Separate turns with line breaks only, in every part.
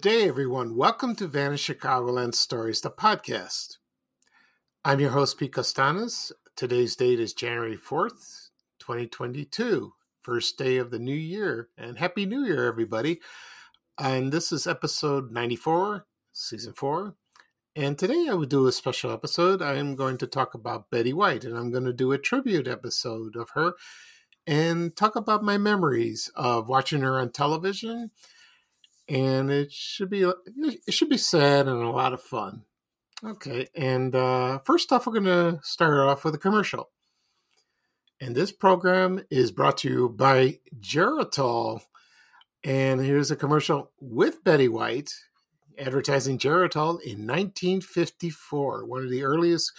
Good day, everyone. Welcome to Vanished Chicagoland Stories, the podcast. I'm your host, Pete Costanas. Today's date is January 4th, 2022, first day of the new year. And Happy New Year, everybody. And this is episode 94, season 4. And today I will do a special episode. I am going to talk about Betty White, and I'm going to do a tribute episode of her and talk about my memories of watching her on television and it should be it should be sad and a lot of fun. Okay, and uh, first off, we're going to start off with a commercial. And this program is brought to you by Geritol. And here's a commercial with Betty White advertising Geritol in 1954, one of the earliest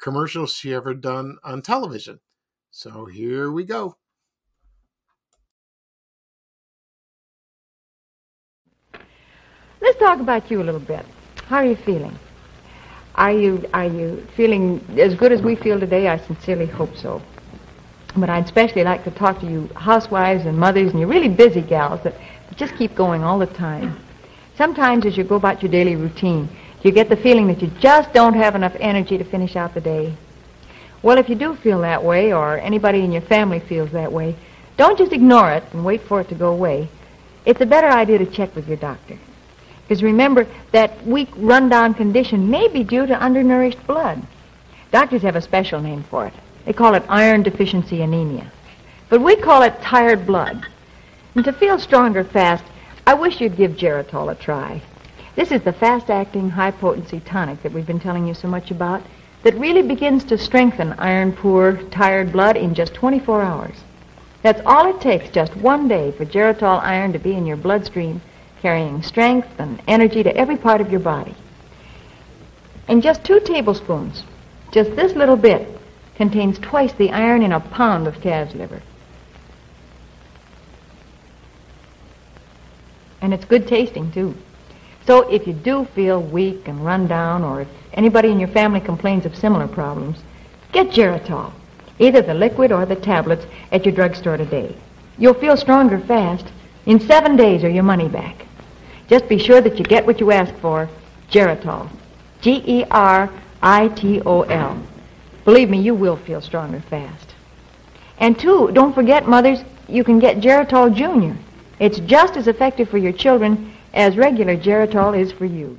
commercials she ever done on television. So here we go.
Let's talk about you a little bit. How are you feeling? Are you are you feeling as good as we feel today? I sincerely hope so. But I'd especially like to talk to you housewives and mothers and you really busy gals that just keep going all the time. Sometimes as you go about your daily routine, you get the feeling that you just don't have enough energy to finish out the day. Well, if you do feel that way, or anybody in your family feels that way, don't just ignore it and wait for it to go away. It's a better idea to check with your doctor. Because remember, that weak, run-down condition may be due to undernourished blood. Doctors have a special name for it. They call it iron deficiency anemia. But we call it tired blood. And to feel stronger fast, I wish you'd give Geritol a try. This is the fast-acting, high-potency tonic that we've been telling you so much about that really begins to strengthen iron-poor, tired blood in just 24 hours. That's all it takes, just one day, for Geritol iron to be in your bloodstream carrying strength and energy to every part of your body. And just two tablespoons, just this little bit, contains twice the iron in a pound of calf's liver. And it's good tasting, too. So if you do feel weak and run down, or if anybody in your family complains of similar problems, get Geritol, either the liquid or the tablets, at your drugstore today. You'll feel stronger fast. In seven days or your money back. Just be sure that you get what you ask for, Geritol. G-E-R-I-T-O-L. Believe me, you will feel stronger fast. And two, don't forget, mothers, you can get Geritol Junior. It's just as effective for your children as regular Geritol is for you.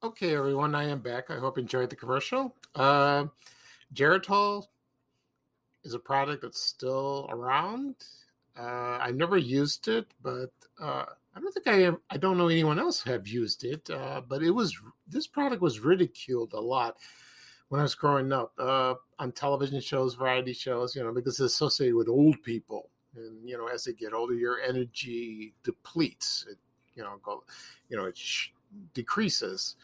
Okay, everyone, I am back. I hope you enjoyed the commercial. Uh, Geritol is a product that's still around. Uh, I never used it, but uh, I don't think I have, I don't know anyone else have used it. Uh, but it was this product was ridiculed a lot when I was growing up uh, on television shows, variety shows. You know, because it's associated with old people, and you know, as they get older, your energy depletes. It, you know, go, you know, it. Decreases.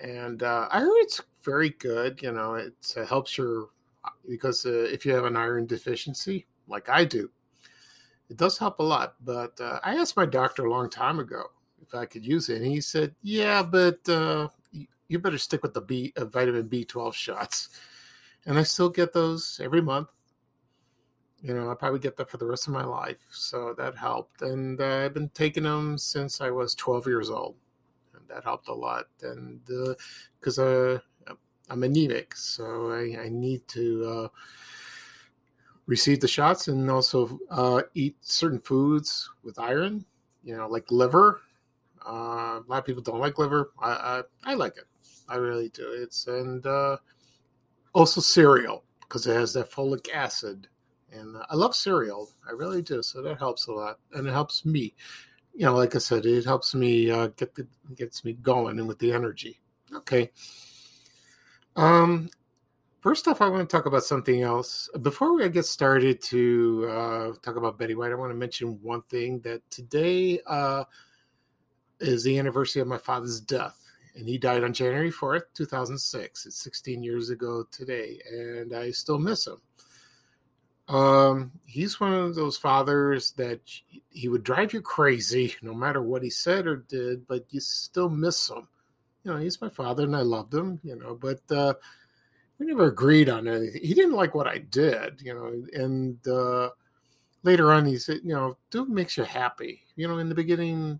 And uh, I heard it's very good. You know, it uh, helps your because uh, if you have an iron deficiency, like I do, it does help a lot. But uh, I asked my doctor a long time ago if I could use it, and he said, "Yeah, but uh, you better stick with the B uh, vitamin B12 shots." And I still get those every month. You know, I probably get that for the rest of my life, so that helped. And I've been taking them since I was 12 years old that helped a lot. And because uh, uh, I'm anemic, so I, I need to uh, receive the shots and also uh, eat certain foods with iron. You know, like liver. Uh, a lot of people don't like liver. I, I, I like it. I really do. It's and also cereal because it has that folic acid and I love cereal. I really do. So that helps a lot, and it helps me you know, like I said, it helps me uh, get the gets me going and with the energy. Okay. Um, First off, I want to talk about something else. Before we get started to uh, talk about Betty White, I want to mention one thing that today uh, is the anniversary of my father's death. And he died on January 4th, 2006. It's 16 years ago today. And I still miss him. Um, he's one of those fathers that he would drive you crazy no matter what he said or did, but you still miss him. You know, he's my father and I loved him, you know, but uh, we never agreed on anything. He didn't like what I did, you know, and uh, later on he said, you know, do makes you happy. You know, in the beginning,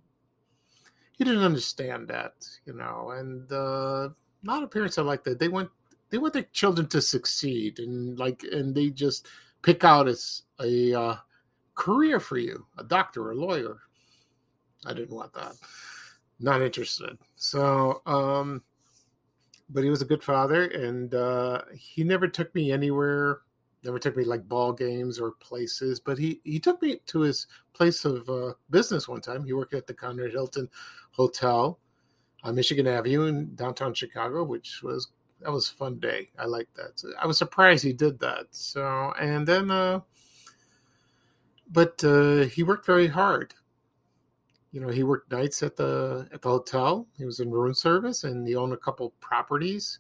he didn't understand that, you know, and uh, a lot of parents are like that. They want they want their children to succeed, and like, and they just pick out as a uh, career for you, a doctor, a lawyer. I didn't want that. Not interested. So, um, but he was a good father, and uh, he never took me anywhere. Never took me like ball games or places, but he he took me to his place of uh, business one time. He worked at the Conrad Hilton Hotel on Michigan Avenue in downtown Chicago, which was that was a fun day. I like that. So I was surprised he did that. So and then, uh, but uh, he worked very hard you know, he worked nights at the at the hotel. He was in room service, and he owned a couple properties.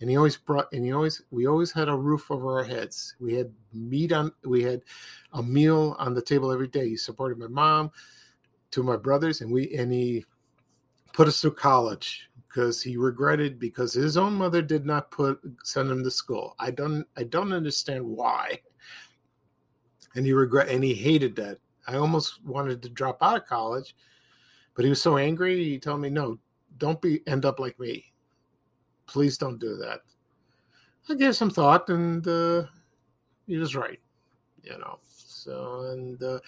And he always brought, and he always, we always had a roof over our heads. We had meat on, we had a meal on the table every day. He supported my mom, two of my brothers, and we, and he put us through college because he regretted because his own mother did not put send him to school. I don't, I don't understand why. And he regret, and he hated that I almost wanted to drop out of college, but he was so angry. He told me, "No, don't be end up like me. Please don't do that." I gave some thought, and uh, he was right. You know, so and uh,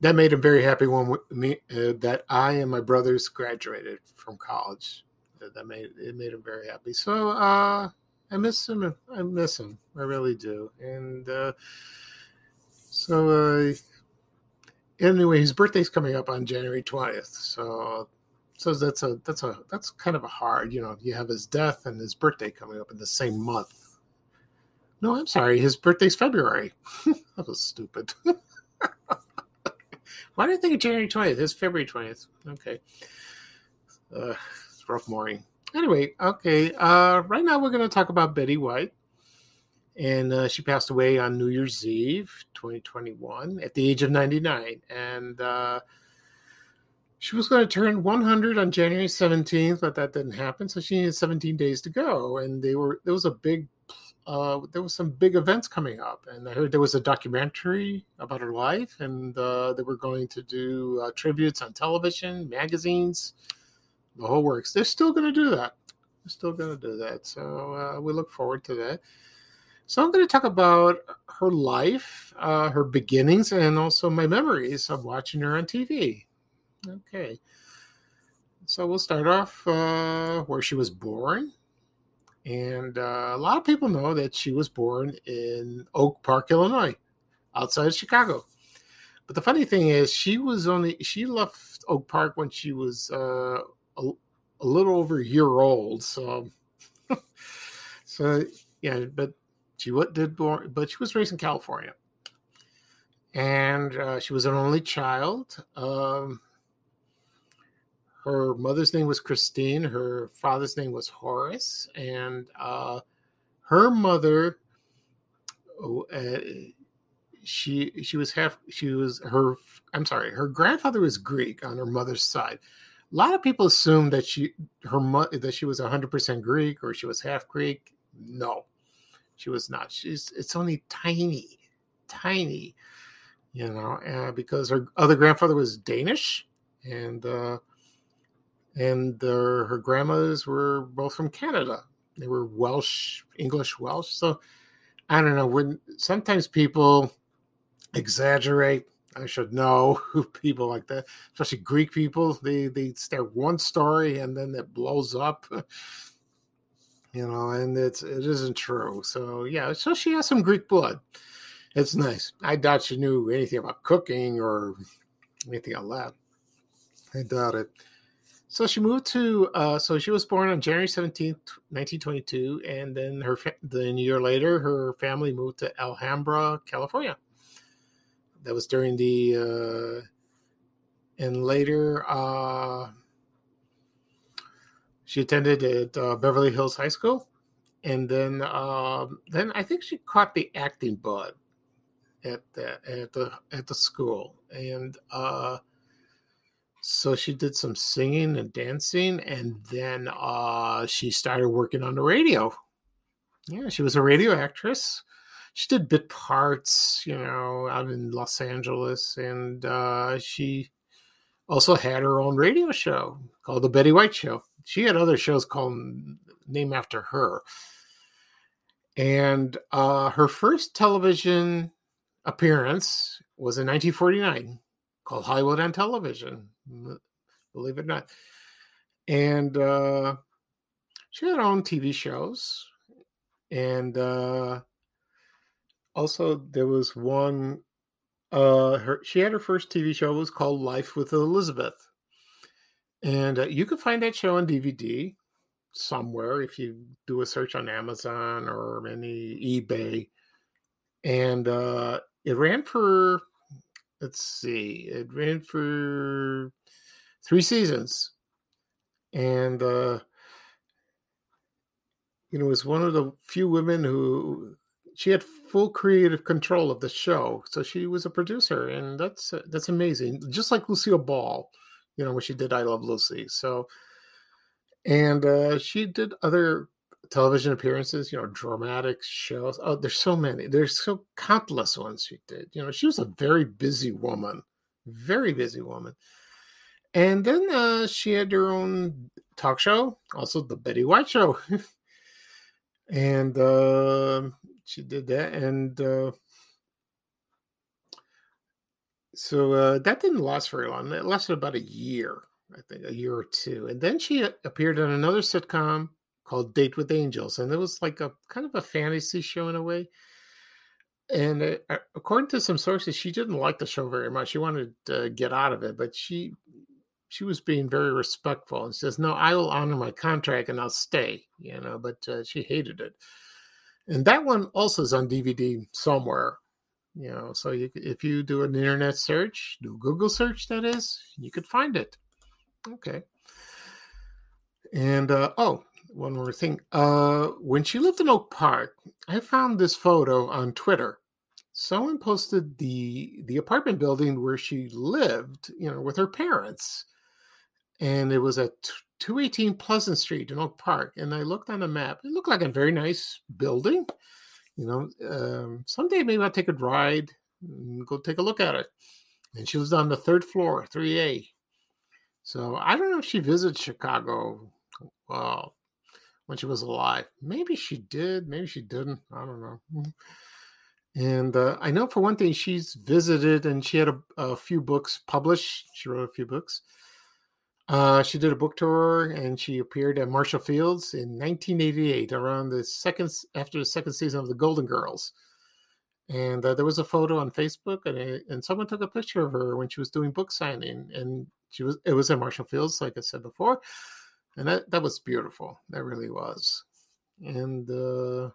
that made him very happy when me uh, that I and my brothers graduated from college. That made it made him very happy. So uh, I miss him. I miss him. I really do. And uh, so uh, anyway, his birthday's coming up on January twentieth. So so that's a that's a that's kind of a hard. You know, you have his death and his birthday coming up in the same month. No, I'm sorry. His birthday's February. that was stupid. Why did I think of January 20th? It's February 20th. Okay. Uh, it's rough morning. Anyway, okay. Uh, right now we're going to talk about Betty White and uh, she passed away on New Year's Eve, 2021, at the age of 99. And uh, she was going to turn 100 on January 17th, but that didn't happen. So she needed 17 days to go, and they were there was a big uh, there was some big events coming up, and I heard there was a documentary about her life, and uh, they were going to do uh, tributes on television, magazines, the whole works. They're still going to do that. They're still going to do that. So uh, we look forward to that. So I'm going to talk about her life, uh, her beginnings, and also my memories of watching her on TV. Okay. So we'll start off uh, where she was born. And uh, a lot of people know that she was born in Oak Park, Illinois, outside of Chicago. But the funny thing is, she was only, she left Oak Park when she was uh, a, a little over a year old. So, so yeah, but she did born, but she was raised in California, and uh, she was an only child. Um, her mother's name was Christine. Her father's name was Horace, and uh, her mother, oh, uh, she she was half. She was her. I'm sorry. Her grandfather was Greek on her mother's side. A lot of people assume that she her that she was 100 percent Greek or she was half Greek. No, she was not. She's it's only tiny, tiny, you know, uh, because her other grandfather was Danish, and uh, and uh, her grandmas were both from Canada. They were Welsh, English Welsh. So I don't know. When sometimes people exaggerate, I should know people like that, especially Greek people. They they start one story and then it blows up. you know, and it's it isn't true. So yeah, so she has some Greek blood. It's nice. I doubt she knew anything about cooking or anything like that. I doubt it. So she moved to. Uh, so she was born on January seventeenth, nineteen twenty-two, and then her then a year later, her family moved to Alhambra, California. That was during the. Uh, and later, uh, she attended at uh, Beverly Hills High School, and then um, then I think she caught the acting bug at the at the at the school, and uh, so she did some singing and dancing, and then uh, she started working on the radio. Yeah, she was a radio actress. She did bit parts, you know, out in Los Angeles, and uh, she also had her own radio show called the Betty White Show. She had other shows called named after her. And uh, her first television appearance was in 1949 called Hollywood on Television, believe it or not. And uh, she had her own TV shows. And uh, also, there was one uh, her she had her first TV show was called Life with Elizabeth, and uh, you can find that show on DVD somewhere if you do a search on Amazon or any eBay. And uh, it ran for let's see, it ran for three seasons, and uh, you know, was one of the few women who she had full creative control of the show. So she was a producer, and that's uh, that's amazing. Just like Lucille Ball, you know, when she did "I Love Lucy." So, and uh, she did other television appearances, you know, dramatic shows. Oh, there's so many. There's so countless ones she did. You know, she was a very busy woman, very busy woman. And then uh, she had her own talk show, also the Betty White Show. and uh, she did that, and uh, so uh, that didn't last very long. It lasted about a year, I think, a year or two, and then she appeared on another sitcom called Date with Angels, and it was like a kind of a fantasy show in a way. And uh, according to some sources, she didn't like the show very much. She wanted to get out of it, but she she was being very respectful and says, "No, I will honor my contract and I'll stay." You know, but uh, she hated it and that one also is on DVD somewhere. You know, so you, if you do an internet search, do Google search, that is, you could find it. Okay. And uh, oh, one more thing. Uh, when she lived in Oak Park, I found this photo on Twitter. Someone posted the the apartment building where she lived, you know, with her parents, and it was at 218 Pleasant Street in Oak Park. And I looked on the map. It looked like a very nice building. You know, um, someday maybe I'll take a ride and go take a look at it. And she was on the third floor, 3A. So I don't know if she visits Chicago well, when she was alive. Maybe she did. Maybe she didn't. I don't know. And uh, I know for one thing, she's visited and she had a, a few books published. She wrote a few books. Uh, she did a book tour and she appeared at Marshall Fields in 1988, around the second after the second season of The Golden Girls. And uh, there was a photo on Facebook, and it, and someone took a picture of her when she was doing book signing, and she was it was at Marshall Fields, like I said before, and that that was beautiful. That really was. And uh,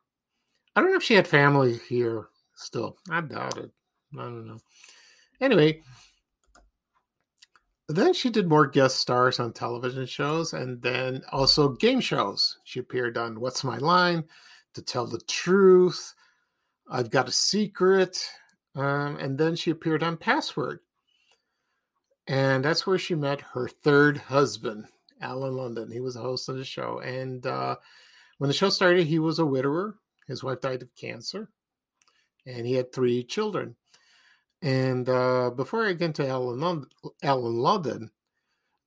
I don't know if she had family here still. I doubt it. I don't know. Anyway, then she did more guest stars on television shows and then also game shows. She appeared on What's My Line, To Tell the Truth, I've Got a Secret, um, and then she appeared on Password. And that's where she met her third husband, Allen Ludden. He was the host of the show. And uh, when the show started, he was a widower. His wife died of cancer, and he had three children. And uh, before I get into Allen Ludden, Allen Ludden,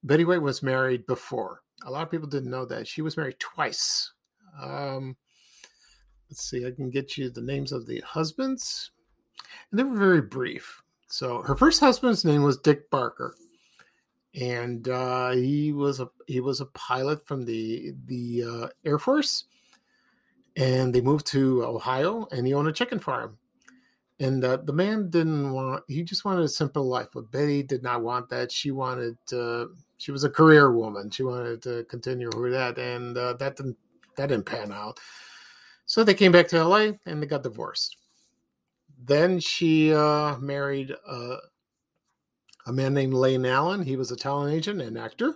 Betty White was married before. A lot of people didn't know that. She was married twice. Um, let's see, I can get you the names of the husbands. And they were very brief. So her first husband's name was Dick Barker. And uh, he was a he was a pilot from the the uh, Air Force, and they moved to Ohio, and he owned a chicken farm and uh, the man didn't want he just wanted a simple life but betty did not want that she wanted uh, she was a career woman. She wanted to continue with that, and uh, that didn't that didn't pan out. So they came back to LA and they got divorced. Then she uh, married a man named Lane Allen. He was a talent agent and actor.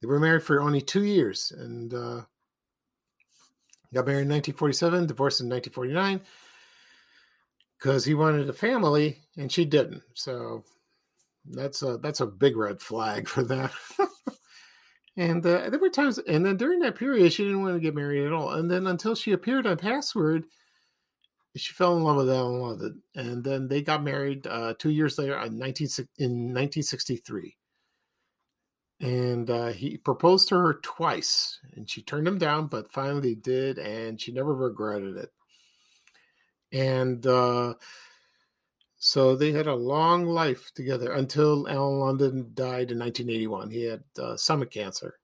They were married for only two years and uh, got married in 1947, divorced in 1949 because he wanted a family and she didn't. So that's a that's a big red flag for that. and uh, there were times, and then during that period, she didn't want to get married at all. And then until she appeared on Password, she fell in love with Allen Ludden, and then they got married uh, two years later in 19, in 1963 and uh, he proposed to her twice and she turned him down but finally did and she never regretted it. And uh, so they had a long life together until Allen Ludden died in 1981 he had uh, stomach cancer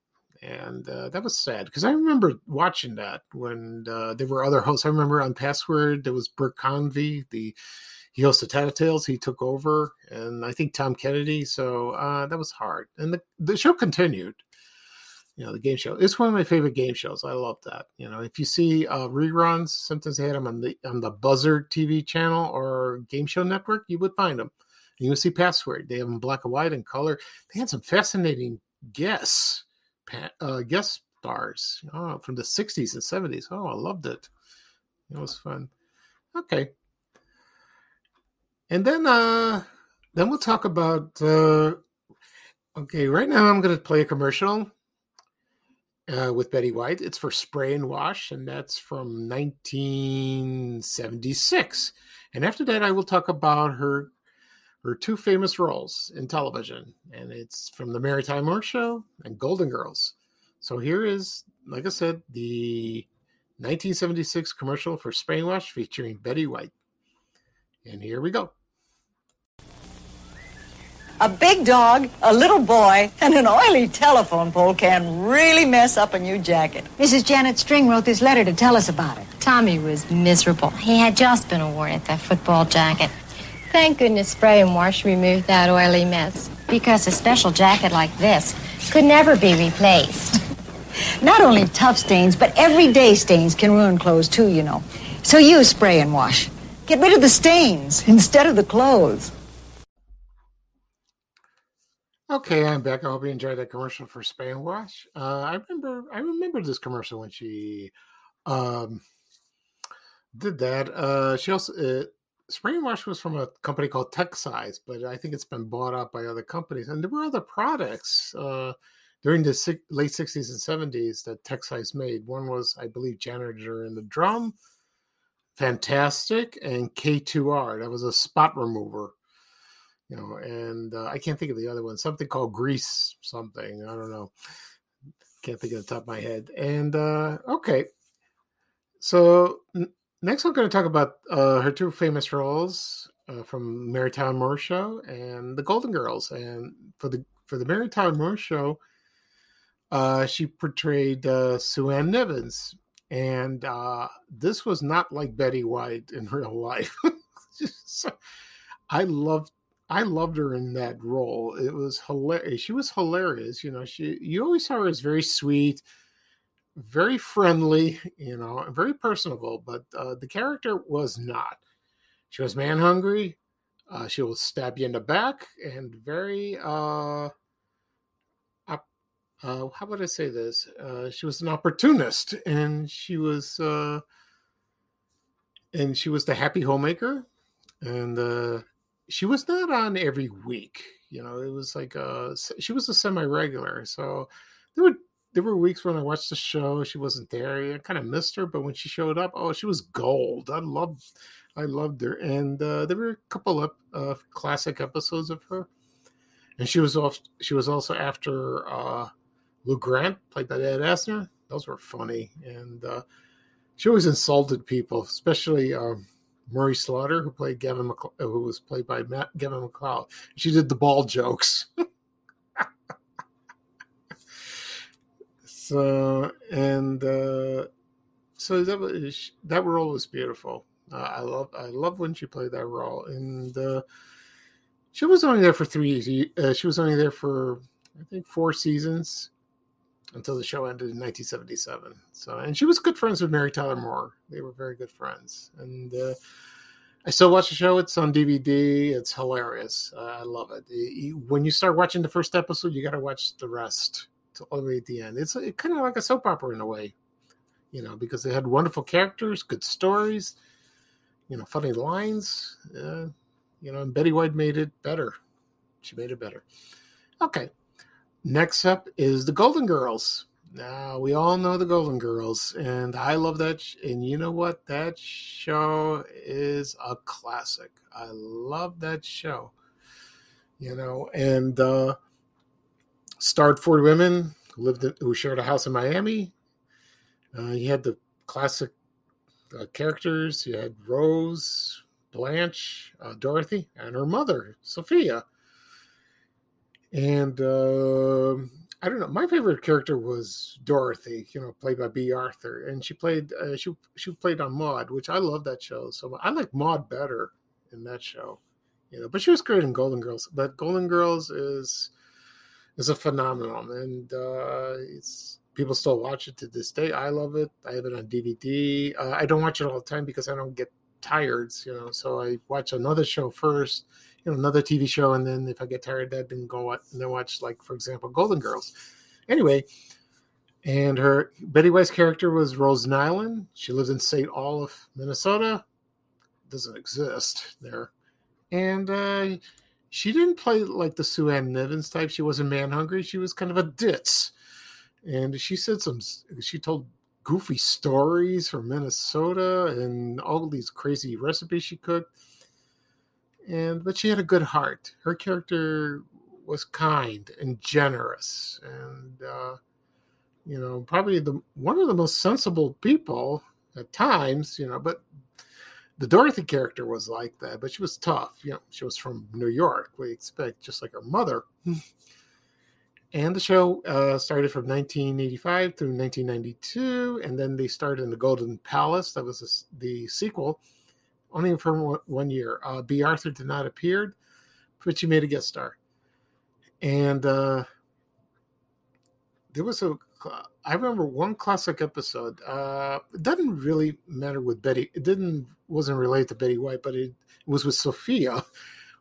and uh, that was sad because i remember watching that when uh, there were other hosts i remember on password there was Bert Convy the he hosted Tattletales. He took over, and I think Tom Kennedy. So uh, that was hard. And the, the show continued. You know, the game show. It's one of my favorite game shows. I love that. You know, if you see uh, reruns, sometimes they had them on the on the Buzzr TV channel or Game Show Network. You would find them. You would see Password. They have them black and white and color. They had some fascinating guests, uh, guest stars oh, from the '60s and '70s. Oh, I loved it. It was fun. Okay, and then uh then we'll talk about uh okay, right now I'm gonna play a commercial uh, with Betty White. It's for Spray and Wash, and that's from 1976. And after that, I will talk about her her two famous roles in television, and it's from the Mary Tyler Moore Show and Golden Girls. So here is, like I said, the 1976 commercial for Spray Wash featuring Betty White. And here we go.
A big dog, a little boy, and an oily telephone pole can really mess up a new jacket.
Mrs. Janet String wrote this letter to tell us about it.
Tommy was miserable. He had just been awarded that football jacket. Thank goodness Spray and Wash removed that oily mess. Because a special jacket like this could never be replaced.
Not only tough stains, but everyday stains can ruin clothes too, you know. So use Spray and Wash. Get rid of the stains instead of the clothes.
Okay, I'm back. I hope you enjoyed that commercial for Spray and Wash. Uh, I remember, I remember this commercial when she um, did that. Uh, she also uh, Spray and Wash was from a company called Texize, but I think it's been bought out by other companies. And there were other products uh, during the si- late '60s and '70s that Texize made. One was, I believe, Janitor in the Drum, fantastic, and K2R. That was a spot remover you know, and uh, I can't think of the other one. Something called Grease, something I don't know. Can't think of the top of my head. And uh, okay, so next I'm going to talk about uh, her two famous roles uh, from Mary Tyler Moore Show and The Golden Girls. And for the for the Mary Tyler Moore Show, uh, she portrayed uh, Sue Ann Nivens and uh, this was not like Betty White in real life. so, I loved I loved her in that role. It was hilarious. She was hilarious. You know, she you always saw her as very sweet, very friendly, you know, very personable. But uh, the character was not. She was man hungry. Uh, she will stab you in the back and very. Uh, uh, how would I say this? Uh, she was an opportunist, and she was, uh, and she was the happy homemaker, and uh, she was not on every week. You know, it was like a she was a semi regular. So there were there were weeks when I watched the show, she wasn't there. I kind of missed her, but when she showed up, oh, she was gold. I loved I loved her, and uh, there were a couple of uh, classic episodes of her. And she was off. She was also after uh, Lou Grant, played by Ed Asner. Those were funny, and uh, she always insulted people, especially. Um, Murray Slaughter, who played Gavin, who was played by Matt Gavin MacLeod. She did the ball jokes. so and uh, so that was that role was beautiful. Uh, I love I love when she played that role, and uh, she was only there for three. Uh, she was only there for I think four seasons until the show ended in 1977. So, and she was good friends with Mary Tyler Moore. They were very good friends, and uh, I still watch the show. It's on DVD. It's hilarious. Uh, I love it. You, when you start watching the first episode, you got to watch the rest all the way at the end. It's kind of like a soap opera in a way, you know, because they had wonderful characters, good stories, you know, funny lines. Uh, you know, and Betty White made it better. She made it better. Okay. Next up is the Golden Girls. Now we all know the Golden Girls, and I love that. Sh- and you know what? That show is a classic. I love that show. You know, and uh, starred four women who lived in, who shared a house in Miami. Uh, you had the classic uh, characters. You had Rose, Blanche, uh, Dorothy, and her mother, Sophia. And uh, I don't know. My favorite character was Dorothy, you know, played by Bea Arthur, and she played uh, she she played on Maude, which I love that show. So I like Maude better in that show, you know. But she was great in Golden Girls. But Golden Girls is is a phenomenon, and uh, it's people still watch it to this day. I love it. I have it on DVD. Uh, I don't watch it all the time because I don't get tired, you know. So I watch another show first, you know, another TV show, and then if I get tired, I then go and then watch, like for example, Golden Girls. Anyway, and her Betty White's character was Rose Nylund. She lives in St. Olaf, Minnesota. Doesn't exist there, and uh, she didn't play like the Sue Ann Nivens type. She wasn't man hungry. She was kind of a ditz, and she said some. She told goofy stories from Minnesota and all these crazy recipes she cooked. And but she had a good heart. Her character was kind and generous, and uh, you know, probably the one of the most sensible people at times. You know, but the Dorothy character was like that, but she was tough. You know, she was from New York. We expect just like her mother. And the show uh, started from 1985 through 1992, and then they started in the Golden Palace. That was a, the sequel, only for one year. Uh, Bea Arthur did not appear, but she made a guest star. And uh, there was a, I remember one classic episode. Uh, it doesn't really matter with Betty. It didn't wasn't related to Betty White, but it, it was with Sophia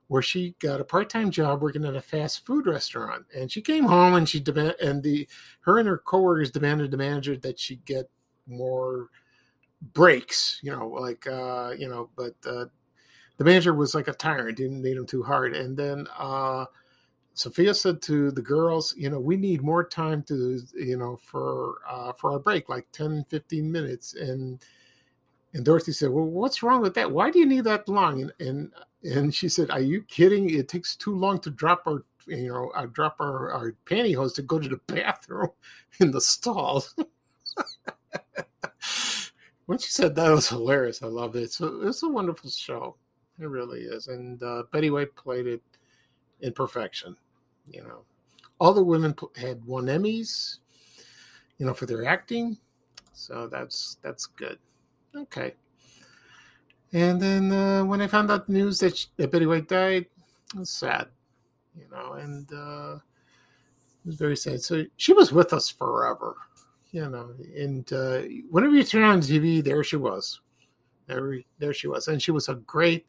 where she got a part-time job working at a fast food restaurant and she came home and she demand and the her and her coworkers demanded the manager that she get more breaks you know like uh you know but uh the manager was like a tyrant didn't need him too hard and then uh sophia said to the girls you know we need more time to you know for uh for our break like 10 15 minutes and and Dorothy said, "Well, what's wrong with that? Why do you need that long?" And and and she said, "Are you kidding? It takes too long to drop our, you know, uh, drop our, our pantyhose to go to the bathroom in the stalls." when she said that, it was hilarious. I love it. So it's a wonderful show. It really is. And uh, Betty White played it in perfection. You know, all the women had won Emmys, you know, for their acting. So that's that's good. Okay. And then uh, when I found out the news that, she, that Betty White died, it was sad, you know, and uh, it was very sad. So she was with us forever, you know. And uh, whenever you turn on TV, there she was. There, there she was, and she was a great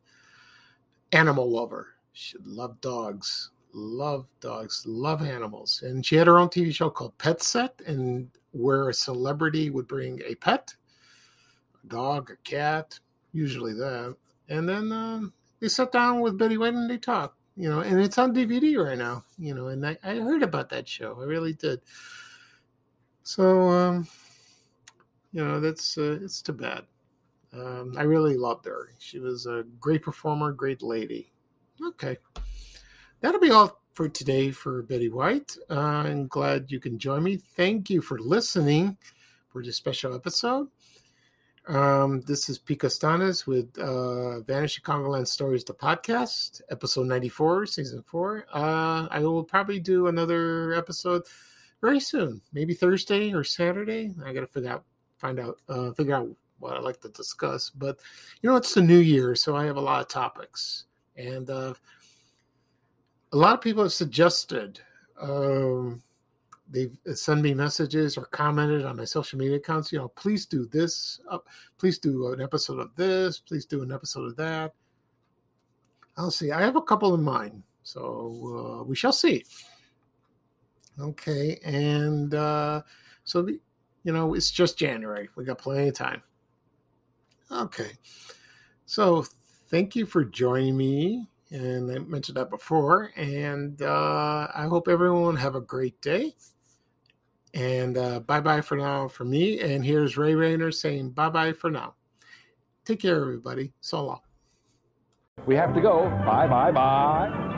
animal lover. She loved dogs, loved dogs, love animals, and she had her own TV show called Pet Set, and where a celebrity would bring a pet a dog, a cat, usually that. And then um, they sat down with Betty White and they talked, you know, and it's on DVD right now, you know, and I, I heard about that show. I really did. So, um, you know, that's, uh, it's too bad. Um, I really loved her. She was a great performer, great lady. Okay. That'll be all for today for Betty White. Uh, I'm glad you can join me. Thank you for listening for this special episode. Um, this is Pete Costanes with uh, Vanishing Chicagoland Stories, the podcast, episode 94, season four. Uh, I will probably do another episode very soon, maybe Thursday or Saturday. I got to figure out, find out, uh, figure out what I'd like to discuss. But, you know, it's the new year, so I have a lot of topics. And uh, a lot of people have suggested um, they've sent me messages or commented on my social media accounts. You know, please do this. Uh, please do an episode of this. Please do an episode of that. I'll see. I have a couple in mind, so uh, we shall see. Okay, and uh, so the, you know it's just January. We got plenty of time. Okay, so thank you for joining me and I mentioned that before. And uh, I hope everyone have a great day. And uh, bye bye for now for me. And here's Ray Rayner saying bye bye for now. Take care, everybody. So long.
We have to go. Bye bye bye.